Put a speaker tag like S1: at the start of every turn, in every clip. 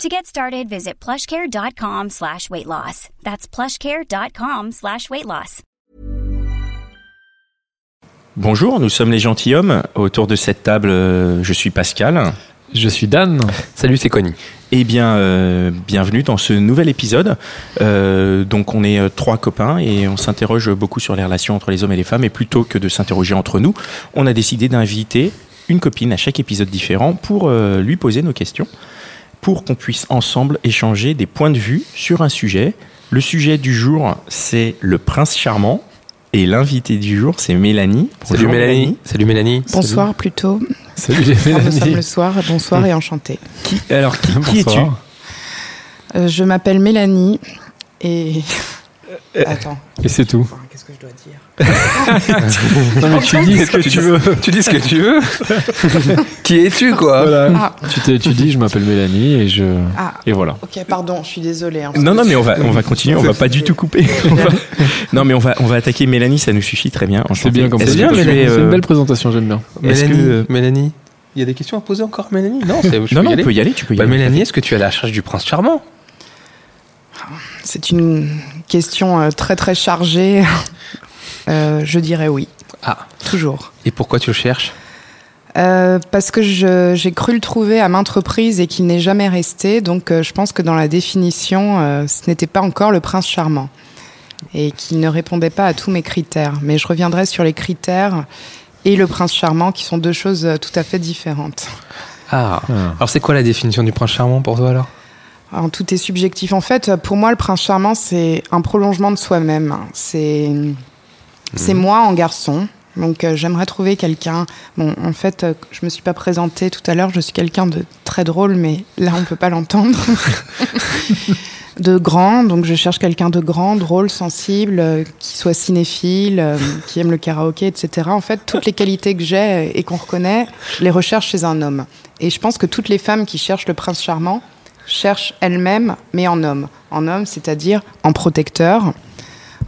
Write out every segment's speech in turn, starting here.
S1: To get started, visit plushcare.com slash weight loss. That's plushcare.com slash weight loss.
S2: Bonjour, nous sommes les gentilshommes. Autour de cette table, euh, je suis Pascal.
S3: Je suis Dan.
S4: Salut, c'est Connie.
S2: Eh bien, euh, bienvenue dans ce nouvel épisode. Euh, donc, on est euh, trois copains et on s'interroge beaucoup sur les relations entre les hommes et les femmes. Et plutôt que de s'interroger entre nous, on a décidé d'inviter une copine à chaque épisode différent pour euh, lui poser nos questions, pour qu'on puisse ensemble échanger des points de vue sur un sujet. Le sujet du jour, c'est le prince charmant. Et l'invité du jour, c'est Mélanie.
S4: Salut Mélanie. Salut Mélanie.
S5: Bonsoir plutôt.
S3: Salut les
S5: Enfin, nous sommes
S3: Mélanie.
S5: le soir. Bonsoir et enchanté.
S2: Qui, alors, qui, qui es-tu.
S5: Euh, je m'appelle Mélanie et. Attends.
S3: Et c'est tout.
S5: Qu'est-ce que je dois dire
S3: Non mais tu dis ce que tu veux.
S4: Tu dis ce que tu veux. Qui es-tu, quoi
S3: Voilà.
S5: Ah.
S3: Tu, dis je m'appelle Mélanie et je
S5: Ah,
S3: et voilà.
S5: ok, pardon, je suis désolée. hein.
S2: Non, non, mais on va, on va continuer, on va pas du tout couper. Va- Non, mais on va, on va attaquer Mélanie, ça nous suffit très bien.
S3: C'est bien comme ça. C'est
S2: es,
S3: une
S2: euh,
S3: belle présentation, j'aime bien.
S4: Mélanie,
S2: que-
S4: Mélanie, il y a des questions à poser encore, Mélanie? Non, c'est-
S2: Non, on peut y aller, tu peux y
S4: Bah,
S2: aller.
S4: Mélanie, est-ce que tu es à la recherche du prince charmant?
S5: C'est une question euh, très très chargée. Euh, je dirais oui,
S4: Ah,
S5: toujours.
S4: et pourquoi tu le cherches?
S5: Euh, parce que j'ai cru le trouver à maintes reprises et qu'il n'est jamais resté. Donc euh, je pense que dans la définition, euh, ce n'était pas encore le prince charmant et qu'il ne répondait pas à tous mes critères. Mais je reviendrai sur les critères et le prince charmant qui sont deux choses tout à fait différentes.
S4: Ah.
S3: Ah.
S4: Alors, c'est quoi la définition du prince charmant pour toi, alors?
S5: Alors, tout est subjectif. En fait, pour moi, le prince charmant, c'est un prolongement de soi-même. C'est c'est moi en garçon. Donc, euh, j'aimerais trouver quelqu'un. Bon, en fait, euh, je me suis pas présentée tout à l'heure. Je suis quelqu'un de très drôle, mais là, on peut pas l'entendre. de grand. Donc, je cherche quelqu'un de grand, drôle, sensible, euh, qui soit cinéphile, euh, qui aime le karaoké, etc. En fait, toutes les qualités que j'ai et qu'on reconnaît, je les recherche chez un homme. Et je pense que toutes les femmes qui cherchent le prince charmant cherchent elles-mêmes, mais en homme. En homme, c'est-à-dire en protecteur.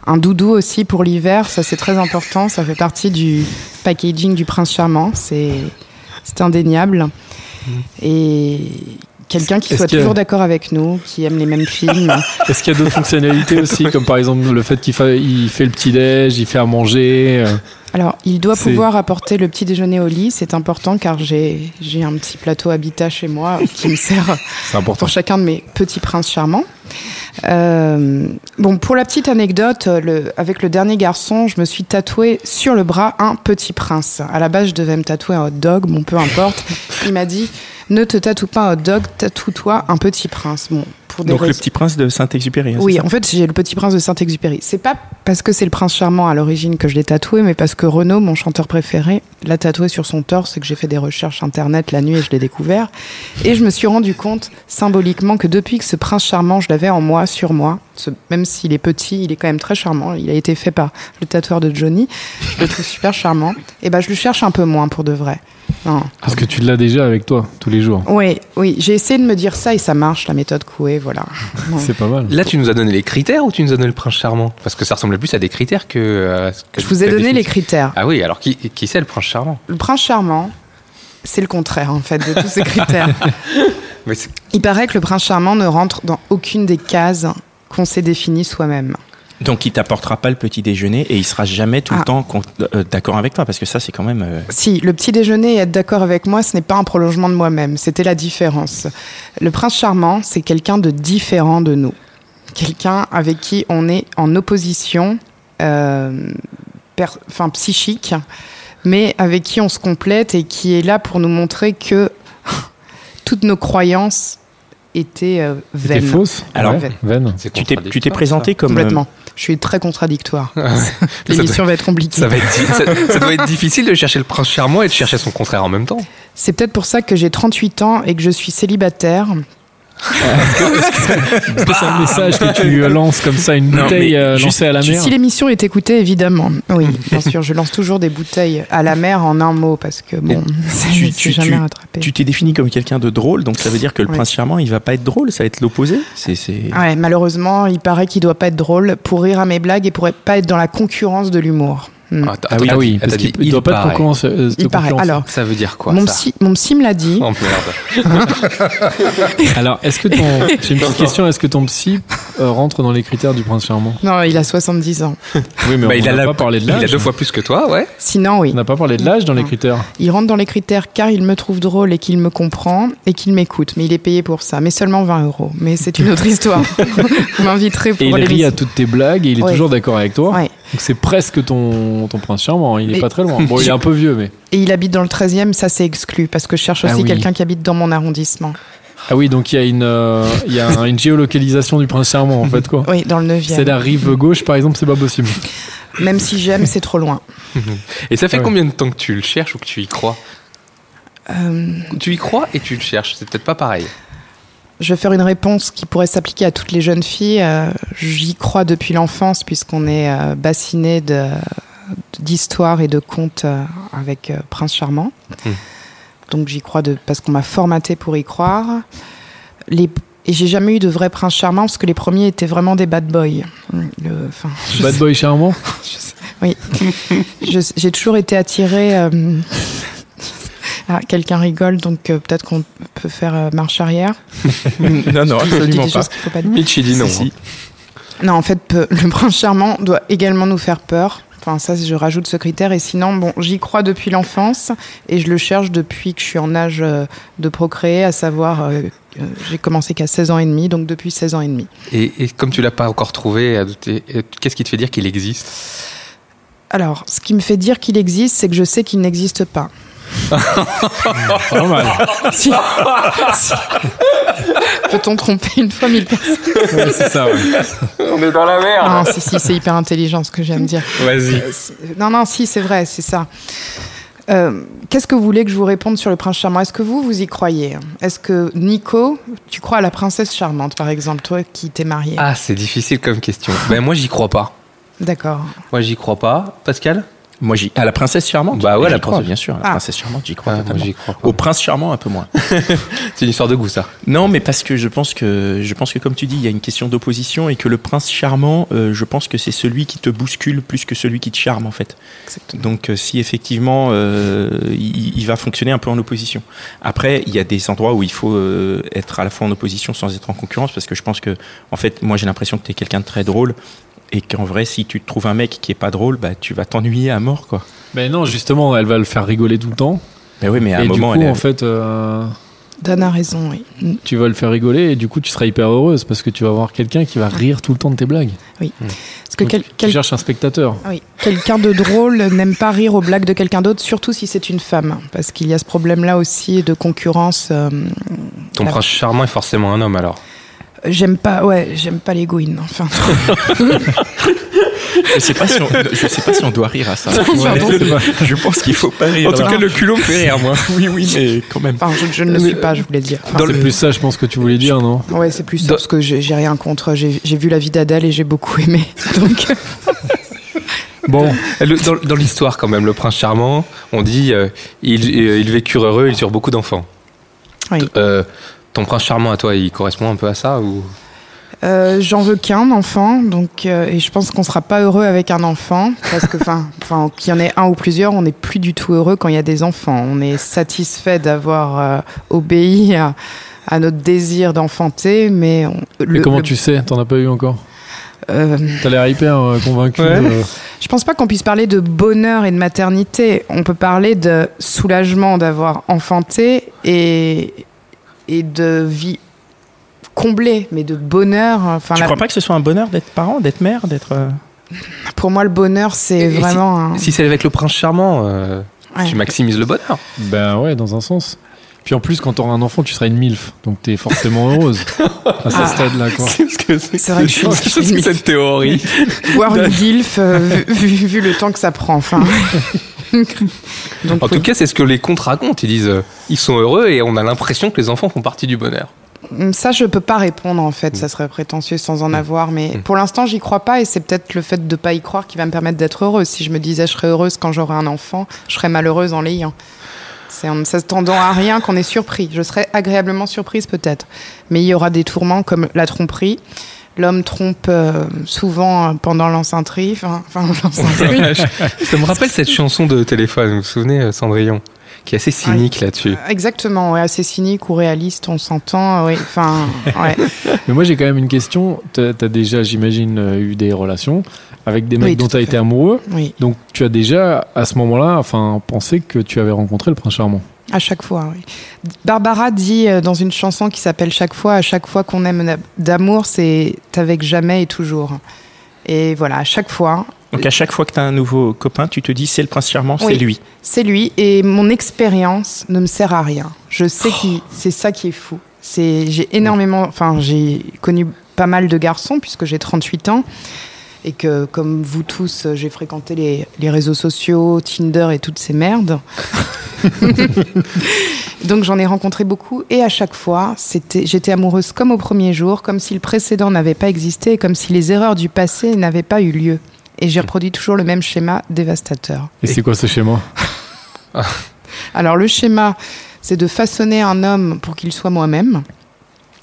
S5: Un doudou aussi pour l'hiver, ça c'est très important, ça fait partie du packaging du prince charmant, c'est c'est indéniable. Et quelqu'un qui soit toujours d'accord avec nous, qui aime les mêmes films.
S3: Est-ce qu'il y a d'autres fonctionnalités aussi, comme par exemple le fait qu'il fa- il fait le petit déj, il fait à manger. euh,
S5: Alors, il doit pouvoir apporter le petit déjeuner au lit, c'est important car j'ai un petit plateau habitat chez moi qui me sert pour chacun de mes petits princes charmants. Euh, bon, pour la petite anecdote, le, avec le dernier garçon, je me suis tatoué sur le bras un petit prince. À la base, je devais me tatouer un hot dog, bon, peu importe. Il m'a dit, ne te tatoue pas un dog, tatoue-toi un petit prince. Bon, pour des
S2: Donc, le petit prince de Saint-Exupéry. hein,
S5: oui, en fait, j'ai le petit prince de Saint-Exupéry. C'est pas parce que c'est le prince charmant à l'origine que je l'ai tatoué, mais parce que Renaud, mon chanteur préféré, l'a tatoué sur son torse et que j'ai fait des recherches internet la nuit et je l'ai découvert. Et je me suis rendu compte symboliquement que depuis que ce prince charmant, je l'avais en moi, sur moi, ce- même s'il est petit, il est quand même très charmant. Il a été fait par le tatoueur de Johnny. Je le trouve super charmant. Et ben, je le cherche un peu moins pour de vrai. Non.
S3: Parce que tu l'as déjà avec toi tous les jours.
S5: Oui, oui, j'ai essayé de me dire ça et ça marche, la méthode Coué, voilà.
S3: C'est pas mal.
S4: Là, tu nous as donné les critères ou tu nous as donné le prince charmant? Parce que ça ressemblait plus à des critères que. euh, que
S5: Je vous ai donné les critères.
S4: Ah oui, alors qui, qui c'est le prince charmant?
S5: Le prince charmant, c'est le contraire en fait de tous ces critères.
S4: Mais
S5: Il paraît que le prince charmant ne rentre dans aucune des cases qu'on s'est définies soi-même.
S2: Donc, il t'apportera pas le petit déjeuner et il sera jamais tout le
S5: Ah.
S2: temps euh, d'accord avec toi parce que ça, c'est quand même. euh,
S5: Si, le petit déjeuner et être d'accord avec moi, ce n'est pas un prolongement de moi-même, c'était la différence. Le prince charmant, c'est quelqu'un de différent de nous. Quelqu'un avec qui on est en opposition, euh, enfin psychique, mais avec qui on se complète et qui est là pour nous montrer que toutes nos croyances étaient euh, vaines.
S3: fausse
S2: Alors,
S3: Ouais, vaine.
S2: Tu t'es, tu t'es
S4: contradictoire,
S2: présenté comme. euh,
S5: Complètement. Je suis très contradictoire.
S4: ça.
S5: L'émission va être compliquée.
S4: Ça, va être, di- ça, ça doit être difficile de chercher le prince charmant et de chercher son contraire en même temps.
S5: C'est peut-être pour ça que j'ai 38 ans et que je suis célibataire.
S3: Est-ce que c'est un message que tu lances comme ça, une bouteille euh, lancée à la mer
S5: Si l'émission est écoutée, évidemment. Oui, bien sûr, je lance toujours des bouteilles à la mer en un mot parce que bon, c'est
S2: tu- tu-
S5: jamais
S2: tu-
S5: rattrapé.
S2: Tu t'es défini comme quelqu'un de drôle, donc ça veut dire que le
S5: Ouais.
S2: prince charmant, il va pas être drôle, ça va être l'opposé. C'est, c'est...
S5: Ouais, malheureusement, il paraît qu'il doit pas être drôle pour rire à mes blagues et pour pas être dans la concurrence de l'humour. Hmm.
S2: Ah oui,
S3: Ah oui,
S4: attends,
S3: parce qu'il ne doit pas être concurrence. euh,
S5: il paraît. Alors,
S4: Ça veut dire quoi
S5: mon,
S4: ça
S5: psy, mon psy me l'a dit.
S4: Oh merde.
S3: Alors, est-ce que ton. J'ai une petite question. Est-ce que ton psy euh, rentre dans les critères du prince charmant?
S5: Non, il a 70 ans.
S3: Oui, mais
S4: Bah,
S3: on
S4: il a la-
S3: pas parlé de
S4: Il a
S3: l'âge.
S4: deux fois plus que toi, ouais.
S5: Sinon, oui.
S3: On n'a pas parlé de l'âge dans les critères.
S5: Il rentre dans les critères car il me trouve drôle et qu'il me comprend et qu'il m'écoute. Mais il est payé pour ça. Mais seulement 20 euros. Mais c'est une autre histoire. Vous m'inviterez pour
S3: Et il rit à toutes tes blagues et il est toujours d'accord avec toi.
S5: Ouais.
S3: Donc c'est presque ton, ton prince charmant. Il est
S5: Mais-
S3: pas très loin. Bon, il est un peu vieux, mais.
S5: Et il habite dans le 13e, ça c'est exclu parce que je cherche
S3: Ah
S5: aussi
S3: oui.
S5: quelqu'un qui habite dans mon arrondissement.
S3: Ah oui, donc il y a une, euh, il y a un- une géolocalisation du prince charmant, en fait, quoi.
S5: Oui, dans le 9e.
S3: C'est la rive gauche, par exemple, c'est pas possible.
S5: Même si j'aime, c'est trop loin.
S4: Et ça fait combien de temps que tu le cherches ou que tu y crois?
S5: Euh,
S4: Tu y crois et tu le cherches, c'est peut-être pas pareil.
S5: Je vais faire une réponse qui pourrait s'appliquer à toutes les jeunes filles. Euh, J'y crois depuis l'enfance puisqu'on est euh, bassiné d'histoires et de contes euh, avec Prince Charmant.
S4: Hmm.
S5: Donc j'y crois de, parce qu'on m'a formaté pour y croire. Les, et j'ai jamais eu de vrai Prince Charmant parce que les premiers étaient vraiment des bad boys. Le-
S3: Bad
S5: sais-
S3: boy charmant?
S5: Oui. J'ai toujours été attirée. Ah, quelqu'un rigole, donc euh, peut-être qu'on peut faire euh, marche arrière.
S2: non, non,
S5: Je dis
S2: absolument pas.
S5: pas dire.
S4: Mitch, il dit non.
S2: Si, si.
S5: Non, en fait, le prince charmant doit également nous faire peur. Enfin, ça, je rajoute ce critère. Et sinon, bon, j'y crois depuis l'enfance et je le cherche depuis que je suis en âge euh, de procréer, à savoir, euh, j'ai commencé qu'à 16 ans et demi, donc depuis 16 ans et demi.
S4: Et, et comme tu l'as pas encore trouvé, qu'est-ce qui te fait dire qu'il existe?
S5: Alors, ce qui me fait dire qu'il existe, c'est que je sais qu'il n'existe pas.
S3: Pas mal.
S5: Si. Si. Peut-on tromper une fois mille personnes
S3: Ouais, c'est ça, ouais.
S4: On est dans la merde
S5: Non, si, si, c'est hyper intelligent ce que de dire.
S4: Vas-y.
S5: Euh, Non, non, si, c'est vrai, c'est ça. Euh, Qu'est-ce que vous voulez que je vous réponde sur le prince charmant? Est-ce que vous, vous y croyez? Est-ce que Nico, tu crois à la princesse charmante, par exemple, toi qui t'es marié
S4: Ah, c'est difficile comme question. Ben moi, j'y crois pas.
S5: D'accord.
S4: Moi, j'y crois pas. Pascal?
S2: Moi, j'y. À la princesse charmante
S4: Bah ouais, la
S2: crois,
S4: princesse-
S2: bien sûr. La
S5: Ah.
S2: princesse charmante, j'y crois
S4: Ah, Moi,
S2: totalement.
S4: j'y crois.
S2: Au prince charmant, un peu moins.
S4: C'est une histoire de goût, ça.
S2: Non, mais parce que je pense que je pense que comme tu dis, il y a une question d'opposition et que le prince charmant, euh, je pense que c'est celui qui te bouscule plus que celui qui te charme en fait.
S5: Exactement.
S2: Donc euh, si effectivement euh, il, il va fonctionner un peu en opposition. Après, il y a des endroits où il faut euh, être à la fois en opposition sans être en concurrence parce que je pense que en fait, moi j'ai l'impression que tu es quelqu'un de très drôle et qu'en vrai si tu trouves un mec qui est pas drôle, bah tu vas t'ennuyer à mort quoi.
S3: Mais non, justement, elle va le faire rigoler tout le temps.
S2: Mais oui, mais à
S3: et
S2: un
S3: du
S2: moment
S3: coup,
S2: elle est-
S3: en fait, euh,
S5: Dan a raison, oui.
S3: Tu vas le faire rigoler et du coup, tu seras hyper heureuse parce que tu vas avoir quelqu'un qui va rire tout le temps de tes blagues.
S5: Parce que quel-
S3: Tu
S5: quel-
S3: cherches un spectateur.
S5: oui, quelqu'un de drôle n'aime pas rire aux blagues de quelqu'un d'autre, surtout si c'est une femme. Parce qu'il y a ce problème-là aussi de concurrence. euh,
S4: Ton
S5: La-
S4: prince charmant est forcément un homme, alors.
S5: J'aime pas, ouais, j'aime pas les gouines. Enfin,
S2: je sais pas si on, je sais pas si on doit rire à ça.
S5: Pardon.
S2: je pense qu'il faut pas rire.
S4: En tout cas, le culot me fait rire, moi.
S2: oui, oui, mais quand même.
S5: enfin, je, je ne le suis pas, je voulais dire. Enfin,
S3: C'est plus ça, je pense que tu voulais dire, non?
S5: Ouais, c'est plus ça,
S4: Dans-
S5: parce que j'ai j'ai rien contre. J'ai j'ai vu la vie d'Adèle et j'ai beaucoup aimé. Donc,
S3: Bon,
S4: Le- dans dans l'histoire, quand même, le prince charmant, on dit euh, ils, euh, ils vécurent heureux, ils eurent beaucoup d'enfants.
S5: oui.
S4: Euh, ton prince charmant à toi, il correspond un peu à ça ou?
S5: Euh, J'en veux qu'un enfant, donc euh, et je pense qu'on sera pas heureux avec un enfant parce que, enfin, enfin, qu'il y en ait un ou plusieurs, on n'est plus du tout heureux quand il y a des enfants. On est satisfait d'avoir euh, obéi à, à notre désir d'enfanter, mais on,
S3: mais comment
S5: le-
S3: tu sais? T'en as pas eu encore?
S5: Euh,
S3: T'as l'air hyper euh, convaincu.
S4: Ouais.
S3: euh,
S5: Je pense pas qu'on puisse parler de bonheur et de maternité. On peut parler de soulagement d'avoir enfanté et, et de vie comblée, mais de bonheur. Enfin,
S2: Tu
S5: la-
S2: crois pas que ce soit un bonheur d'être parent, d'être mère, d'être euh,
S5: pour moi, le bonheur, c'est vraiment un.
S4: Si c'est avec le prince charmant, euh,
S5: Ouais.
S4: tu maximises le bonheur.
S3: Ben ouais, dans un sens. Puis en plus, quand t'auras un enfant, tu seras une MILF. Donc t'es forcément heureuse à ce
S5: Ah.
S3: stade-là.
S5: C'est vrai que je suis- je suis une
S4: cette théorie.
S5: Voir une gilf, euh, vu, vu- vu le temps que ça prend. Enfin. Donc,
S4: En tout cas, c'est ce que les contes racontent. Ils disent euh, ils sont heureux et on a l'impression que les enfants font partie du bonheur.
S5: Ça, je peux pas répondre en fait. Ça serait prétentieux sans en avoir. Mais pour l'instant, j'y crois pas et c'est peut-être le fait de pas y croire qui va me permettre d'être heureuse. Si je me disais je serais heureuse quand j'aurai un enfant, je serais malheureuse en l'ayant. C'est en ne s'attendant à rien qu'on est surpris. Je serais agréablement surprise peut-être. Mais il y aura des tourments comme la tromperie. L'homme trompe euh, souvent euh, pendant l'enceinterie. Enfin, enfin.
S4: Ça me rappelle cette chanson de téléphone, vous vous souvenez, euh, Cendrillon qui est assez cynique là-dessus.
S5: Exactement, ouais, assez cynique ou réaliste, on s'entend. Ouais.
S3: Mais moi, j'ai quand même une question. Tu as, déjà, j'imagine, eu des relations avec des mecs
S5: Oui,
S3: dont tu as été amoureux.
S5: Oui,
S3: Donc, tu as déjà, à ce moment-là, enfin, pensé que tu avais rencontré le prince charmant?
S5: À chaque fois. Oui. Barbara dit euh, dans une chanson qui s'appelle Chaque fois, à chaque fois qu'on aime d'amour, c'est avec jamais et toujours. Et voilà, à chaque fois,
S2: Donc à chaque fois que tu as un nouveau copain, tu te dis c'est le prince charmant,
S5: Oui.
S2: c'est lui.
S5: c'est lui. Et mon expérience ne me sert à rien. Je sais que c'est ça qui est fou. C'est j'ai énormément, enfin j'ai connu pas mal de garçons puisque j'ai 38 ans et que comme vous tous, j'ai fréquenté les, les réseaux sociaux, Tinder et toutes ces merdes. Donc j'en ai rencontré beaucoup et à chaque fois, j'étais amoureuse comme au premier jour, comme si le précédent n'avait pas existé et comme si les erreurs du passé n'avaient pas eu lieu. Et j'ai reproduit toujours le même schéma dévastateur.
S3: Et c'est quoi ce schéma?
S5: Alors le schéma, c'est de façonner un homme pour qu'il soit moi-même.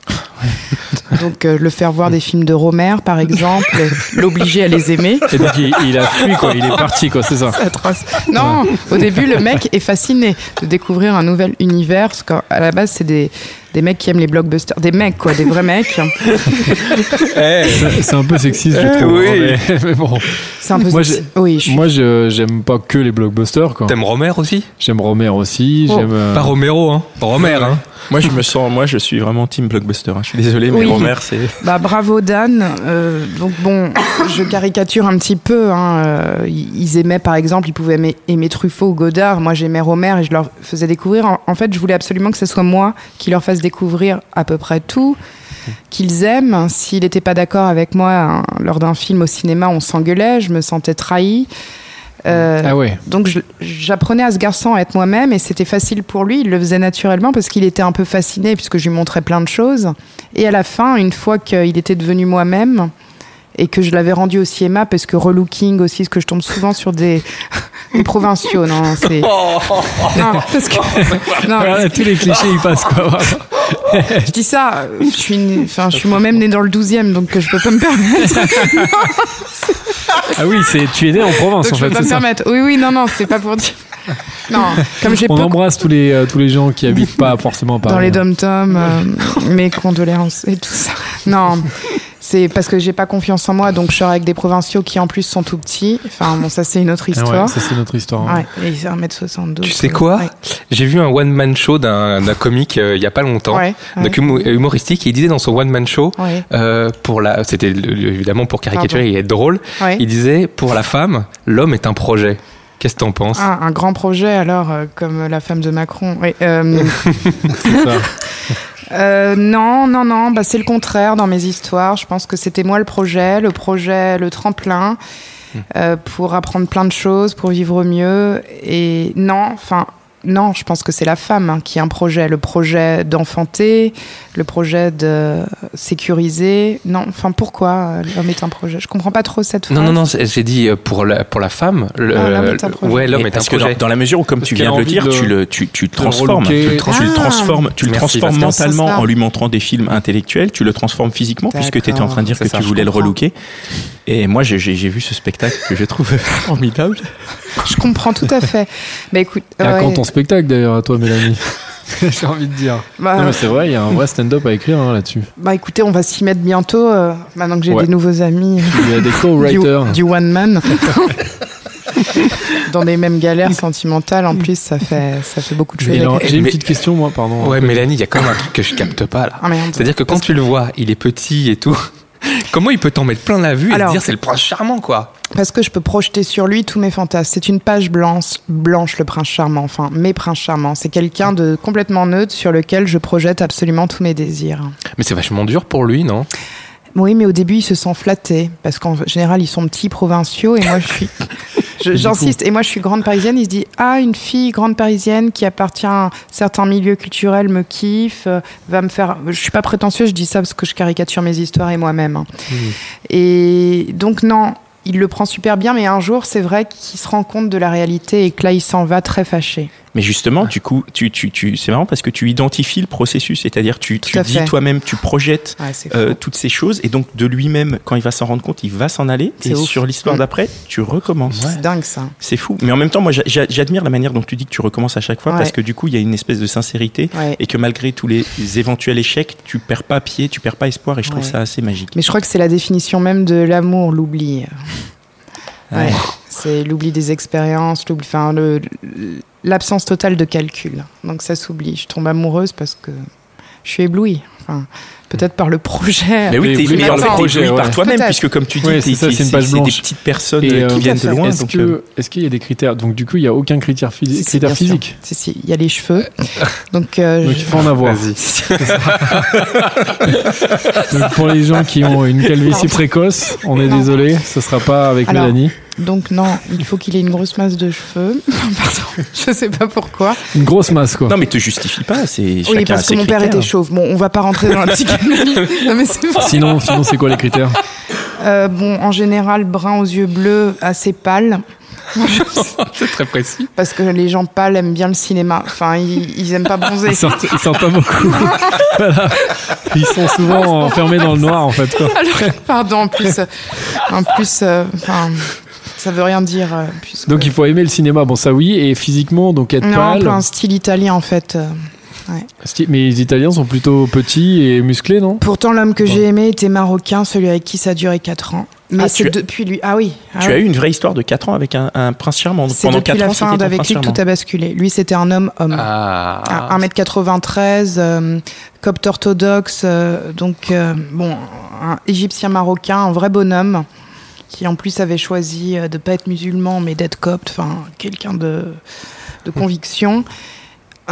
S5: Donc euh, le faire voir des films de Romer, par exemple, l'obliger à les aimer.
S3: Et donc, il, il a fui, quoi. Il est parti, quoi. C'est ça.
S5: C'est atroce. Non, au début, le mec est fasciné de découvrir un nouvel univers. Parce qu'à la base, c'est des, des mecs qui aiment les blockbusters. Des mecs, quoi, des vrais mecs.
S3: C'est c'est un peu sexiste, je trouve.
S4: oui.
S3: hein, Mais, mais bon.
S5: C'est un peu...
S3: Moi,
S5: Oui, je suis...
S3: Moi, j'aime pas que les blockbusters, quoi.
S4: T'aimes Romer aussi?
S3: J'aime Romer aussi.
S5: Oh.
S3: J'aime. euh,
S4: Pas Romero, hein Romer, hein
S2: Moi je me sens, moi je suis vraiment team blockbuster. hein. Je suis désolé, mais
S5: Oui.
S2: Romer c'est.
S5: Bah bravo Dan. Euh, donc bon, je caricature un petit peu. Hein. Euh, ils aimaient par exemple, ils pouvaient aimer, aimer Truffaut ou Godard. Moi j'aimais Romer et je leur faisais découvrir. En, en fait, je voulais absolument que ce soit moi qui leur fasse découvrir à peu près tout qu'ils aiment. S'il n'était pas d'accord avec moi hein, lors d'un film au cinéma, on s'engueulait. Je me sentais trahie. Euh,
S3: Ah ouais.
S5: donc j'apprenais à ce garçon à être moi-même et c'était facile pour lui. Il le faisait naturellement parce qu'il était un peu fasciné puisque je lui montrais plein de choses. Et à la fin, une fois qu'il était devenu moi-même et que je l'avais rendu aussi aimable parce que relooking aussi, parce que je tombe souvent sur des, des provinciaux, non, c'est non parce que non,
S3: Voilà, tous les clichés, ils passent, quoi.
S5: je dis ça, euh, je suis, une- enfin, je suis moi-même née dans le 12e, donc euh, je peux pas me permettre.
S3: Ah oui, c'est, tu es né en province,
S5: Donc
S3: en
S5: je peux
S3: fait,
S5: pas
S3: c'est
S5: me
S3: ça.
S5: permettre. Oui, oui, non, non, c'est pas pour dire. Non, comme j'ai
S3: On
S5: peu
S3: embrasse tous les, euh, tous les gens qui habitent pas forcément à Paris.
S5: dans les dom-toms, euh, mes condoléances et tout ça. Non, c'est parce que j'ai pas confiance en moi, donc je sors avec des provinciaux qui en plus sont tout petits. Enfin, bon, ça c'est une autre
S3: Ah ouais,
S5: histoire.
S3: ça, c'est notre histoire. hein.
S5: Ouais, et c'est 1m72.
S4: Tu sais quoi
S5: Ouais.
S4: J'ai vu un one-man show d'un comique euh, il y a pas longtemps,
S5: Ouais, ouais.
S4: humoristique, et il disait dans son one-man show,
S5: Ouais,
S4: euh, pour la, c'était évidemment pour caricaturer et être drôle,
S5: ouais.
S4: il disait pour la femme, l'homme est un projet. Qu'est-ce que t'en penses
S5: Ah, un grand projet alors, euh, comme la femme de Macron. Oui, euh,
S3: C'est ça.
S5: Euh, non, non, non, bah, c'est le contraire dans mes histoires. Je pense que c'était moi le projet, le projet, le tremplin euh, pour apprendre plein de choses, pour vivre mieux. Et non, enfin, non, je pense que c'est la femme hein, qui a un projet, le projet d'enfanter, le projet de sécuriser. Non, enfin, pourquoi euh, l'homme est un projet? Je comprends pas trop cette phrase.
S4: Non, non, non, c'est- j'ai dit euh, pour la, pour la femme, le,
S5: Ah, l'homme est un projet.
S4: ouais, l'homme
S2: Mais
S4: est un
S2: parce que
S4: projet.
S2: dans, dans la mesure où, comme
S3: Parce
S2: tu viens
S3: a
S2: de le dire,
S3: de-
S2: tu le, tu, tu
S3: de
S2: transformes. Tu le, trans- tu le
S5: Ah.
S2: transformes, tu le transformes mentalement en lui montrant des films intellectuels. Tu le transformes physiquement puisque tu étais en train de dire que
S4: ça,
S2: tu voulais le relooker. Et moi, j'ai vu ce spectacle que je trouve formidable.
S5: Je comprends tout à fait. Bah écoute, ouais,
S3: quand spectacle d'ailleurs, à toi, Mélanie J'ai envie de dire.
S5: bah,
S3: Non, mais c'est vrai, il y a un vrai stand-up à écrire hein, là-dessus.
S5: bah, écoutez, on va s'y mettre bientôt. euh, maintenant que j'ai
S3: Ouais.
S5: des nouveaux amis.
S3: Il y a des co-writers.
S5: du, du one man. Dans des mêmes galères sentimentales, en plus, ça fait, ça fait beaucoup de choses.
S3: J'ai une petite question, moi, pardon.
S4: Ouais, Mélanie, il y a quand même un truc que je capte pas là.
S5: Ah, merde.
S4: C'est-à-dire que quand tu le vois, il est petit et tout. Comment il peut t'en mettre plein la vue et
S5: Alors-
S4: te dire c'est le prince charmant quoi?
S5: Parce que je peux projeter sur lui tous mes fantasmes. C'est une page blanche, blanche, le prince charmant. Enfin, mes princes charmants. C'est quelqu'un de complètement neutre sur lequel je projette absolument tous mes désirs.
S4: Mais c'est vachement dur pour lui, non?
S5: Oui, mais au début, il se sent flatté. Parce qu'en général, ils sont petits, provinciaux. Et moi, je suis, J'insiste. Et moi, je suis grande parisienne. Il se dit Ah, une fille grande parisienne qui appartient à certains milieux culturels me kiffe, euh, va me faire. Je suis pas prétentieuse, je dis ça parce que je caricature mes histoires et moi-même. hein. Et donc, non, il le prend super bien, mais un jour, c'est vrai qu'il se rend compte de la réalité et que là, il s'en va très fâché.
S2: Mais justement, du coup, tu, tu, tu, c'est marrant parce que tu identifies le processus, c'est-à-dire tu, tu dis
S5: fait.
S2: toi-même, tu projettes
S5: Ouais,
S2: euh, toutes ces choses et donc de lui-même, quand il va s'en rendre compte, il va s'en aller
S5: C'est
S2: et
S5: ouf.
S2: sur l'histoire d'après, tu recommences.
S5: C'est dingue, ça.
S2: C'est fou. Mais en même temps, moi, j'a- j'a- j'admire la manière dont tu dis que tu recommences à chaque fois
S5: Ouais.
S2: parce que du coup, il y a une espèce de sincérité
S5: Ouais.
S2: et que malgré tous les éventuels échecs, tu perds pas pied, tu perds pas espoir et je trouve
S5: Ouais.
S2: ça assez magique.
S5: Mais je crois que c'est la définition même de l'amour, l'oubli. Ouais. C'est l'oubli des expériences, l'oubli, enfin, le- l'absence totale de calcul. Donc ça s'oublie. Je tombe amoureuse parce que je suis éblouie. Peut-être par le projet.
S2: Mais oui, t'es
S5: par le
S3: projet,
S2: par toi-même puisque comme tu dis,
S3: Ouais, c'est
S2: des petites personnes
S3: Et,
S2: euh,
S3: euh,
S2: qui
S5: tout
S2: viennent de loin.
S3: Est-ce
S2: euh,
S3: est-ce qu'il y a des critères? Donc du coup, il y a aucun critère,
S5: Si,
S3: physique.
S5: Si, si, il y a les cheveux. Donc, euh,
S3: Donc
S5: je-
S3: il faut en avoir.
S4: Vas-y.
S3: Donc pour les gens qui ont une calvitie précoce, on est
S5: Non.
S3: désolé, ce sera pas avec
S5: Alors,
S3: Mélanie.
S5: donc non, il faut qu'il ait une grosse masse de cheveux. Pardon, je sais pas pourquoi.
S3: Une grosse masse quoi.
S2: Non, mais te justifie pas. C'est
S5: Oui, parce que mon père était chauve. Bon, on va pas rentrer dans la psychanalyse. non, mais.
S3: Sinon, sinon c'est quoi les critères?
S5: Euh, bon, en général, brun aux yeux bleus, assez pâle.
S4: C'est très précis.
S5: Parce que les gens pâles aiment bien le cinéma. Enfin, ils, ils aiment pas bronzer.
S3: Ils sortent, ils sortent pas beaucoup. Voilà. Ils sont souvent enfermés dans le noir en fait. Quoi.
S5: Alors, pardon, en plus, euh, en plus, euh, enfin, ça veut rien dire. euh, puisque-
S3: Donc il faut aimer le cinéma, bon ça oui, et physiquement donc être
S5: non, un peu
S3: pâle.
S5: un style italien en fait.
S3: Mais les Italiens sont plutôt petits et musclés, non?
S5: Pourtant, l'homme que j'ai aimé était marocain, celui avec qui ça a duré 4 ans. Mais
S2: Ah,
S5: c'est
S2: tu as-
S5: depuis lui. Ah oui. ah
S2: Tu
S5: oui.
S2: as eu une vraie histoire de 4 ans avec un, un prince charmant.
S5: C'est
S2: pendant
S5: depuis
S2: 4
S5: la
S2: ans,
S5: fin d'avec lui tout a basculé. Lui, c'était un homme homme.
S4: Ah.
S5: À 1m93, euh, copte orthodoxe, euh, donc euh, bon, un égyptien marocain, un vrai bonhomme, qui en plus avait choisi de pas être musulman mais d'être copte, enfin quelqu'un de, de conviction.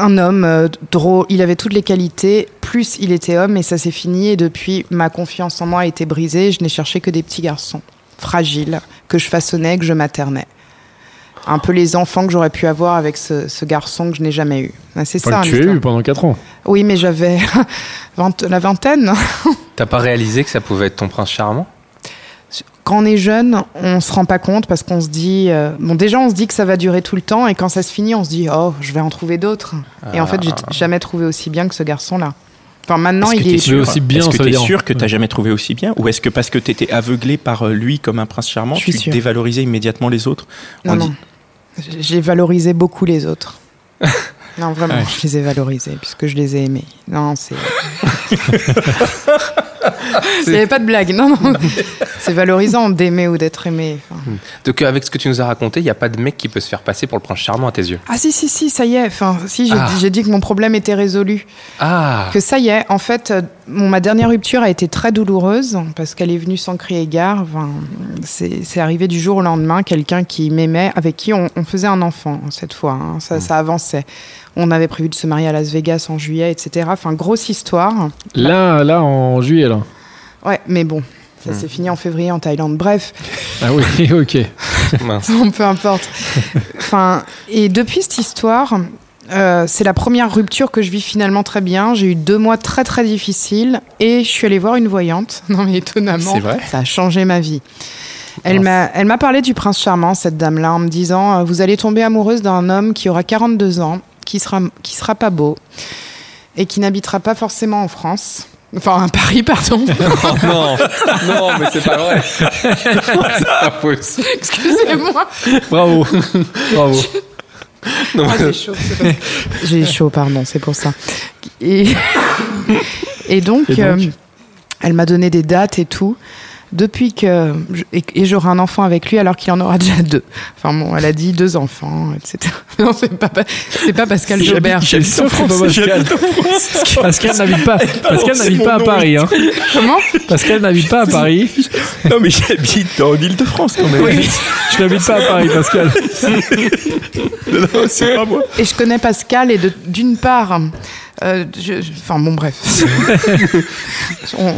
S5: Un homme euh, drôle, il avait toutes les qualités, plus il était homme et ça s'est fini et depuis ma confiance en moi a été brisée, je n'ai cherché que des petits garçons fragiles que je façonnais, que je maternais. Un peu les enfants que j'aurais pu avoir avec ce, ce garçon que je n'ai jamais eu. Ah, C'est ça.
S3: que tu as eu pendant 4 ans.
S5: Oui, mais j'avais la vingtaine.
S4: T'as pas réalisé que ça pouvait être ton prince charmant?
S5: Quand on est jeune, on se rend pas compte parce qu'on se dit, euh, bon, déjà on se dit que ça va durer tout le temps et quand ça se finit, on se dit, oh, je vais en trouver d'autres. Et en fait, j'ai jamais trouvé aussi bien que ce garçon-là. Enfin, maintenant, il est.
S3: sûr aussi bien,
S2: Est-ce que t'es
S3: dire.
S2: sûr que t'as
S3: Ouais.
S2: jamais trouvé aussi bien Ou est-ce que parce que t'étais aveuglé par euh, lui comme un prince charmant, tu
S5: sûre.
S2: dévalorisais immédiatement les autres?
S5: Non,
S2: On
S5: non.
S2: dit-
S5: J'ai valorisé beaucoup les autres. Non, vraiment,
S2: Ouais.
S5: je les ai valorisés puisque je les ai aimés. Non, c'est. Il n'y avait pas de blague. Non, non. C'est valorisant d'aimer ou d'être aimé. Enfin,
S4: Donc, euh, avec ce que tu nous as raconté, il n'y a pas de mec qui peut se faire passer pour le prince charmant à tes yeux?
S5: Ah si si si ça y est enfin si j'ai
S4: Ah.
S5: j'ai dit que mon problème était résolu
S4: Ah
S5: que ça y est en fait ma dernière rupture a été très douloureuse parce qu'elle est venue sans crier gare enfin, c'est c'est arrivé du jour au lendemain quelqu'un qui m'aimait avec qui on, on faisait un enfant cette fois hein. ça, ça avançait on avait prévu de se marier à Las Vegas en juillet etc enfin grosse histoire
S3: Là, là, en juillet, là.
S5: ouais mais bon ça s'est fini en février en Thaïlande bref
S3: Ah oui, ok.
S4: mince.
S5: Bon, peu importe. Enfin, et depuis cette histoire, euh, c'est la première rupture que je vis finalement très bien. J'ai eu deux mois très très difficiles et je suis allée voir une voyante. Non mais étonnamment,
S2: vrai
S5: ça a changé ma vie. Elle m'a, parlé du prince charmant, cette dame-là, en me disant euh, Vous allez tomber amoureuse d'un homme qui aura 42 ans, qui sera, qui sera pas beau et qui n'habitera pas forcément en France. Enfin, à Paris, pardon.
S4: Oh non Non, mais c'est pas vrai.
S5: Excusez-moi.
S3: Bravo. Bravo.
S4: Non,
S5: Ah, j'ai chaud, J'ai pardon, c'est pour ça. Et, et donc,
S3: Et donc
S5: euh, elle m'a donné des dates et tout. Depuis que. je- Et, et j'aurai un enfant avec lui alors qu'il en aura déjà deux. Enfin bon, elle a dit deux enfants, etc. Non, c'est pas, c'est pas Pascal Jobert.
S3: Je suis sûr que c'est pas Pascal. Pascal n'habite pas, Pascal
S2: c'est
S3: n'habite pas à Paris. Hein.
S5: Comment?
S3: Pascal n'habite pas à Paris.
S2: Non, mais j'habite en Ile-de-France quand même.
S3: Je n'habite pas à Paris, Pascal.
S2: Non, c'est pas moi.
S5: Et je connais Pascal et d'une part, Euh, je- je- Enfin bon, bref. On-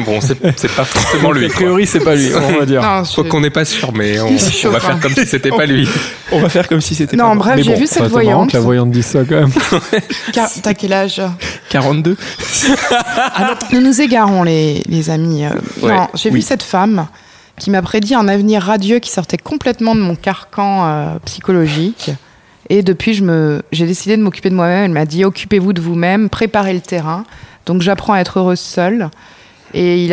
S4: bon, c'est pas forcément lui.
S3: A priori, c'est pas lui, on va dire.
S5: non, je-
S4: Quoi qu'on n'est pas sûr, mais on, va faire comme si c'était pas lui.
S2: On va faire comme si c'était
S5: Non,
S2: pas
S5: bref,
S2: Mais
S5: j'ai
S2: bon,
S5: vu cette
S3: Enfin, c'est marrant
S5: voyante.
S3: que la voyante dise ça quand même.
S5: Car- T'as quel âge
S2: 42
S5: Nous nous égarons, les, les amis. Euh,
S4: Ouais,
S5: non, j'ai
S2: oui.
S5: vu cette femme qui m'a prédit un avenir radieux qui sortait complètement de mon carcan euh, psychologique. Et depuis, je me, j'ai décidé de m'occuper de moi-même. Elle m'a dit occupez-vous de vous-même, préparez le terrain. Donc j'apprends à être heureuse seule. Et,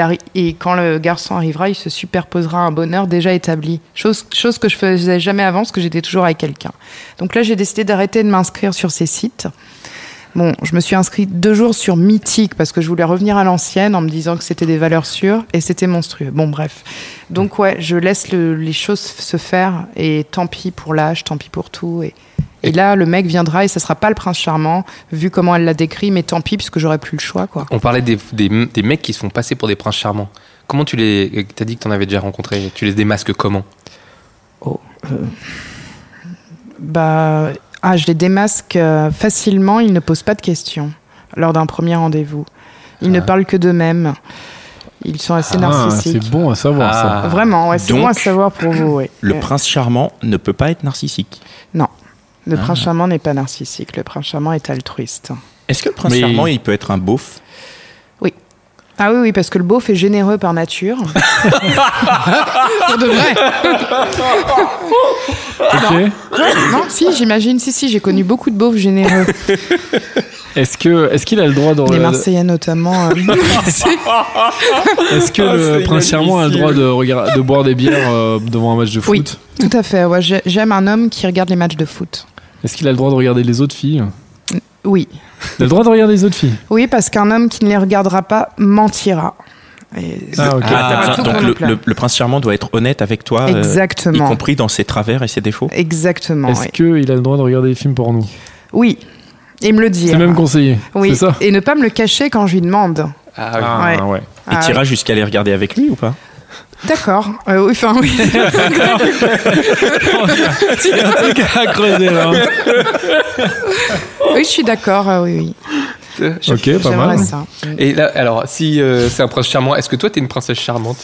S5: quand le garçon arrivera, il se superposera à un bonheur déjà établi. Chose, chose que je faisais jamais avant, parce que j'étais toujours avec quelqu'un. Donc là, j'ai décidé d'arrêter de m'inscrire sur ces sites. Bon, je me suis inscrite deux jours sur Mythique parce que je voulais revenir à l'ancienne en me disant que c'était des valeurs sûres et c'était monstrueux. Bon, bref. Donc, ouais, je laisse le- les choses se faire et tant pis pour l'âge, tant pis pour tout. Et, et là, le mec viendra et ça sera pas le prince charmant, vu comment elle l'a décrit, mais tant pis puisque j'aurais plus le choix, quoi.
S4: On parlait des, des, des mecs qui se font passer pour des princes charmants. Comment tu les. T'as dit que t'en avais déjà rencontré. Tu les démasques comment?
S5: Bah, ah, je les démasque euh, facilement, ils ne posent pas de questions lors d'un premier rendez-vous. Ils ne
S4: Ah.
S5: parlent que d'eux-mêmes. Ils sont assez
S3: Ah,
S5: narcissiques.
S3: c'est bon à savoir ça.
S4: Ah.
S5: Vraiment, ouais, c'est bon à savoir pour vous. ouais.
S2: Le
S5: Euh,
S2: prince charmant ne peut pas être narcissique.
S5: Le
S2: Ah.
S5: prince charmant n'est pas narcissique, le prince charmant est altruiste.
S2: Est-ce que le prince
S3: Mais-
S2: charmant, il peut être un beauf?
S5: Ah oui, oui, parce que le beauf est généreux par nature. pour de vrai.
S3: Ok.
S5: Non, si, j'imagine, si, si, j'ai connu beaucoup de beaufs généreux.
S3: Est-ce que est-ce qu'il a le droit de
S5: Les Marseillais notamment. euh,
S3: est-ce que
S2: Ah,
S3: le
S2: c'est
S3: prince charmant a le droit de regarder de boire des bières euh, devant un match de foot
S5: Oui. tout à fait, ouais, j'ai- j'aime un homme qui regarde les matchs de foot.
S3: Est-ce qu'il a le droit de regarder les autres filles
S5: Oui.
S3: Le droit de regarder les autres filles.
S5: Oui, parce qu'un homme qui ne les regardera pas mentira. Et
S3: Ah, ok.
S2: Ah, donc le,
S5: plat.
S2: le- le prince charmant doit être honnête avec toi, euh, y
S5: Exactement.
S2: compris dans ses travers et ses défauts.
S5: Exactement.
S3: Est-ce
S5: oui.
S3: qu'il a le droit de regarder des films porno
S5: Oui. Et me le dire.
S3: C'est même conseillé.
S5: Oui.
S3: Ça?
S5: Et ne pas me le cacher quand je lui demande.
S4: Ah oui.
S5: Ouais.
S3: ouais.
S2: Et
S5: Ah,
S2: t'iras jusqu'à les regarder avec lui ou pas?
S5: D'accord. Euh, oui, enfin oui.
S3: à creuser là.
S5: oui, je suis d'accord. euh, oui, oui.
S3: Ok, pas
S5: J'aimerais
S3: mal.
S5: ça.
S4: Et là, alors, si euh, c'est un prince charmant, est-ce que toi, t'es une princesse charmante?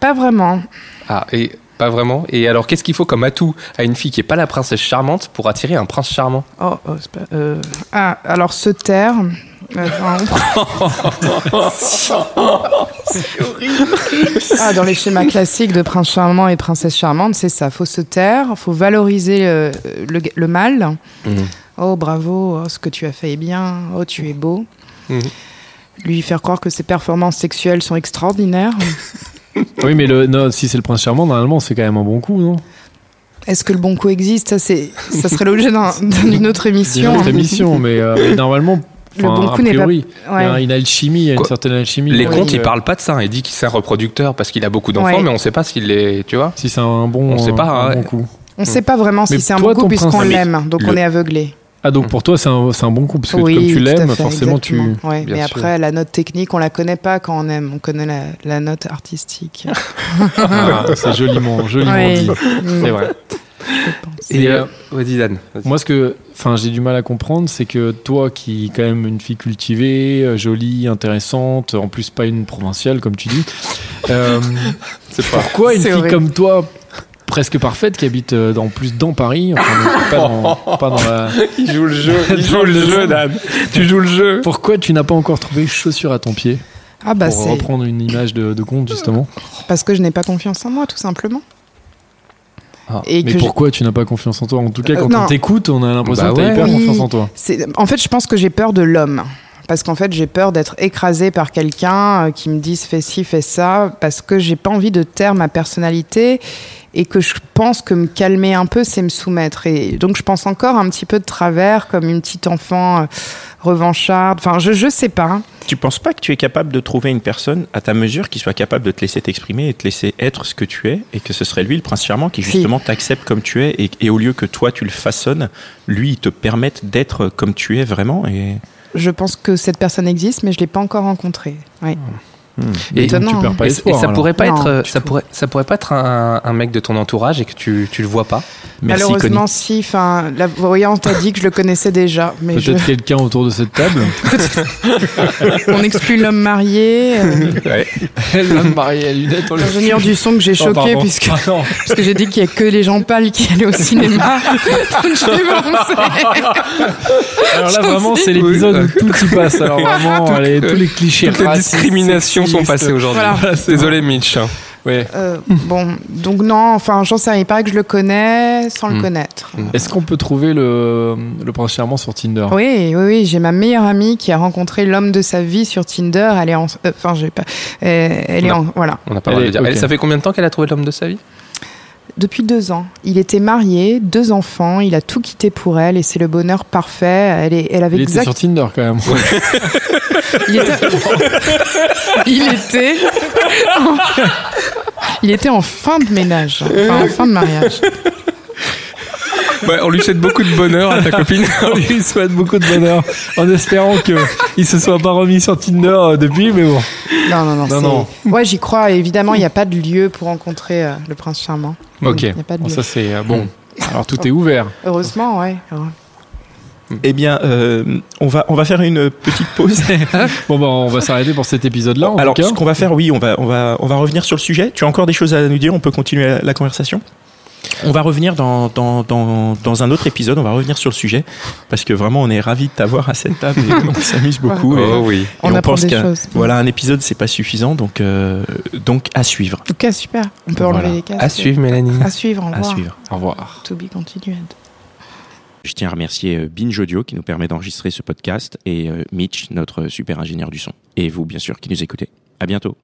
S5: Pas vraiment.
S4: Ah, et pas vraiment? Et alors, qu'est-ce qu'il faut comme atout à une fille qui est pas la princesse charmante pour attirer un prince charmant?
S5: Oh, oh, c'est pas- euh, Ah, alors se taire. Ah, dans les schémas classiques de prince charmant et princesse charmante, c'est ça. Faut se taire, faut valoriser le, le mal.
S4: Mhm.
S5: Oh, bravo, oh, ce que tu as fait est bien. Oh, tu es beau.
S4: Mhm.
S5: Lui faire croire que ses performances sexuelles sont extraordinaires.
S3: Oui, mais le, non, si c'est le prince charmant, normalement, c'est quand même un bon coup, non?
S5: Est-ce que le bon coup existe? Ça, c'est, ça serait l'objet d'un- d'une autre émission.
S3: une autre émission, mais, euh, mais normalement,
S5: Le bon coup n'est pas-
S3: priori, il y a
S5: Ouais.
S3: une alchimie, il y a une
S4: Quoi
S3: certaine alchimie.
S4: Les contes, ils
S3: euh,
S4: parlent pas de ça. Il dit qu'il c'est un reproducteur parce qu'il a beaucoup d'enfants,
S5: Ouais.
S4: mais on sait pas s'il est. Tu vois
S3: Si c'est un bon,
S4: On sait pas,
S3: un
S4: hein,
S3: bon
S4: ouais.
S3: coup.
S5: On ne sait pas vraiment si c'est un bon coup puisqu'on l'aime, donc
S4: le-
S5: on est aveuglé.
S3: Ah, donc pour toi, c'est un, c'est un bon coup, parce que
S5: oui,
S3: comme tu l'aimes, forcément, tu.
S5: exactement. Ouais, mais
S4: sûr.
S5: après, la note technique, on la connaît pas quand on aime. On connaît la, la note artistique.
S3: Ah, c'est joliment, joliment
S5: Ouais.
S3: dit.
S5: Mm,
S3: C'est vrai.
S5: Je pense.
S4: Et euh, vas-y, Dan. vas-y.
S3: Moi, ce que, enfin, j'ai du mal à comprendre, c'est que toi, qui est quand même une fille cultivée, euh, jolie, intéressante, en plus pas une provinciale comme tu dis, euh,
S4: C'est pas.
S3: pourquoi une
S5: C'est
S3: fille
S5: horrible.
S3: comme toi, presque parfaite, qui habite euh, en plus dans Paris, enfin, pas, dans, pas dans la,
S4: Il joue le jeu. Il joue le jeu, Dan. Tu joues le jeu.
S3: pourquoi tu n'as pas encore trouvé chaussure à ton pied
S5: Ah bah
S3: pour
S5: c'est
S3: reprendre une image de, de conte justement
S5: parce que je n'ai pas confiance en moi, tout simplement.
S4: Ah,
S5: Et
S3: Mais
S5: que
S3: pourquoi tu n'as pas confiance en toi? En tout cas,
S5: Euh,
S3: quand
S5: non.
S3: on t'écoute, on a l'impression
S4: Bah
S3: que tu as
S4: ouais.
S3: hyper
S5: Oui.
S3: confiance en toi.
S5: En fait, je pense que j'ai peur de l'homme. Parce qu'en fait, j'ai peur d'être écrasée par quelqu'un euh, qui me dise fais ci, fais ça, parce que j'ai pas envie de taire ma personnalité et que je pense que me calmer un peu, c'est me soumettre. Et donc, je pense encore un petit peu de travers, comme une petite enfant euh, revancharde. Enfin, je, je sais pas.
S2: Tu penses pas que tu es capable de trouver une personne à ta mesure qui soit capable de te laisser t'exprimer et te laisser être ce que tu es et que ce serait lui le prince charmant qui
S5: Si.
S2: justement t'accepte comme tu es et, et au lieu que toi tu le façonnes, lui il te permette d'être comme tu es vraiment et
S5: Je pense que cette personne existe, mais je l'ai pas encore rencontrée. Oui.
S3: Et donc,
S5: Étonnant,
S3: tu perds pas espoir.
S4: et ça
S3: alors.
S4: pourrait pas
S5: Non,
S4: être, ça
S5: tout.
S4: pourrait, ça pourrait pas être un, un mec de ton entourage et que tu, tu le vois pas.
S2: Merci
S5: Malheureusement,
S2: Connie.
S5: si. Enfin, la voyante a dit que je le connaissais déjà, mais je...
S3: Peut-être quelqu'un autour de cette table.
S5: on exclut l'homme marié. euh,
S4: Ouais.
S3: L'homme marié à lunettes. on le-
S5: L'ingénieur du son que j'ai
S3: Oh,
S5: choqué
S3: pardon.
S5: puisque,
S3: Ah,
S5: parce que j'ai dit qu'il y a que les gens pâles qui allaient au cinéma. Donc, je l'ai balancé.
S3: Alors là, vraiment, c'est l'épisode où tout y passe. Alors vraiment, allez, tous les clichés.
S4: Toutes les discriminations sont passées aujourd'hui.
S5: Voilà.
S4: Désolé Mitch.
S3: Ouais.
S5: Euh, bon, donc non, enfin, j'en sais rien. Il paraît que je le connais sans le
S4: Hmm.
S5: connaître.
S3: Est-ce qu'on peut trouver le, le prince charmant sur Tinder?
S5: Oui, oui, oui. J'ai ma meilleure amie qui a rencontré l'homme de sa vie sur Tinder. Elle est en, euh, enfin, j'ai pas, euh, elle est en, voilà,
S4: On n'a pas
S3: Elle
S4: le droit de dire.
S3: ok.
S4: Elle, ça fait combien de temps qu'elle a trouvé l'homme de sa vie?
S5: Depuis deux ans. Il était marié, deux enfants. Il a tout quitté pour elle et c'est le bonheur parfait. Elle est, elle avait
S3: Il était sur Tinder quand même.
S5: Il était. il était. en- Il était en fin de ménage, enfin en fin de mariage.
S4: Ouais, on lui souhaite beaucoup de bonheur à ta copine.
S3: On lui souhaite beaucoup de bonheur en espérant qu'il se soit pas remis sur Tinder euh, depuis, mais bon.
S5: Non, non, non.
S3: Non, non.
S5: Ouais, j'y crois. Évidemment, il n'y a pas de lieu pour rencontrer euh, le prince charmant.
S4: Ok.
S5: Il n'y a pas de
S3: Bon,
S5: lieu.
S3: ça c'est euh, bon. Alors tout est ouvert.
S5: Heureusement, ouais.
S2: Eh bien, euh, on va on va faire une petite pause.
S3: Bon bah on va s'arrêter pour cet épisode-là.
S2: Alors,
S3: tout cas.
S2: ce qu'on va faire, oui, on va on va on va revenir sur le sujet. Tu as encore des choses à nous dire? On peut continuer la, la conversation? On va revenir dans, dans, dans, dans un autre épisode, on va revenir sur le sujet, parce que vraiment on est ravis de t'avoir à cette table et on s'amuse beaucoup. et-
S4: Oh oui.
S2: et
S5: On
S2: pense qu'un-. Voilà, un épisode c'est pas suffisant, donc, euh, donc à suivre.
S5: En tout cas, super. On peut
S3: Voilà.
S5: enlever les casques.
S4: À suivre Mélanie.
S5: À suivre, au
S2: À
S5: revoir.
S2: suivre.
S3: Au revoir.
S5: To be continued.
S2: Je tiens à remercier euh, Binge Audio qui nous permet d'enregistrer ce podcast et euh, Mitch, notre super ingénieur du son. Et vous, bien sûr, qui nous écoutez. À bientôt.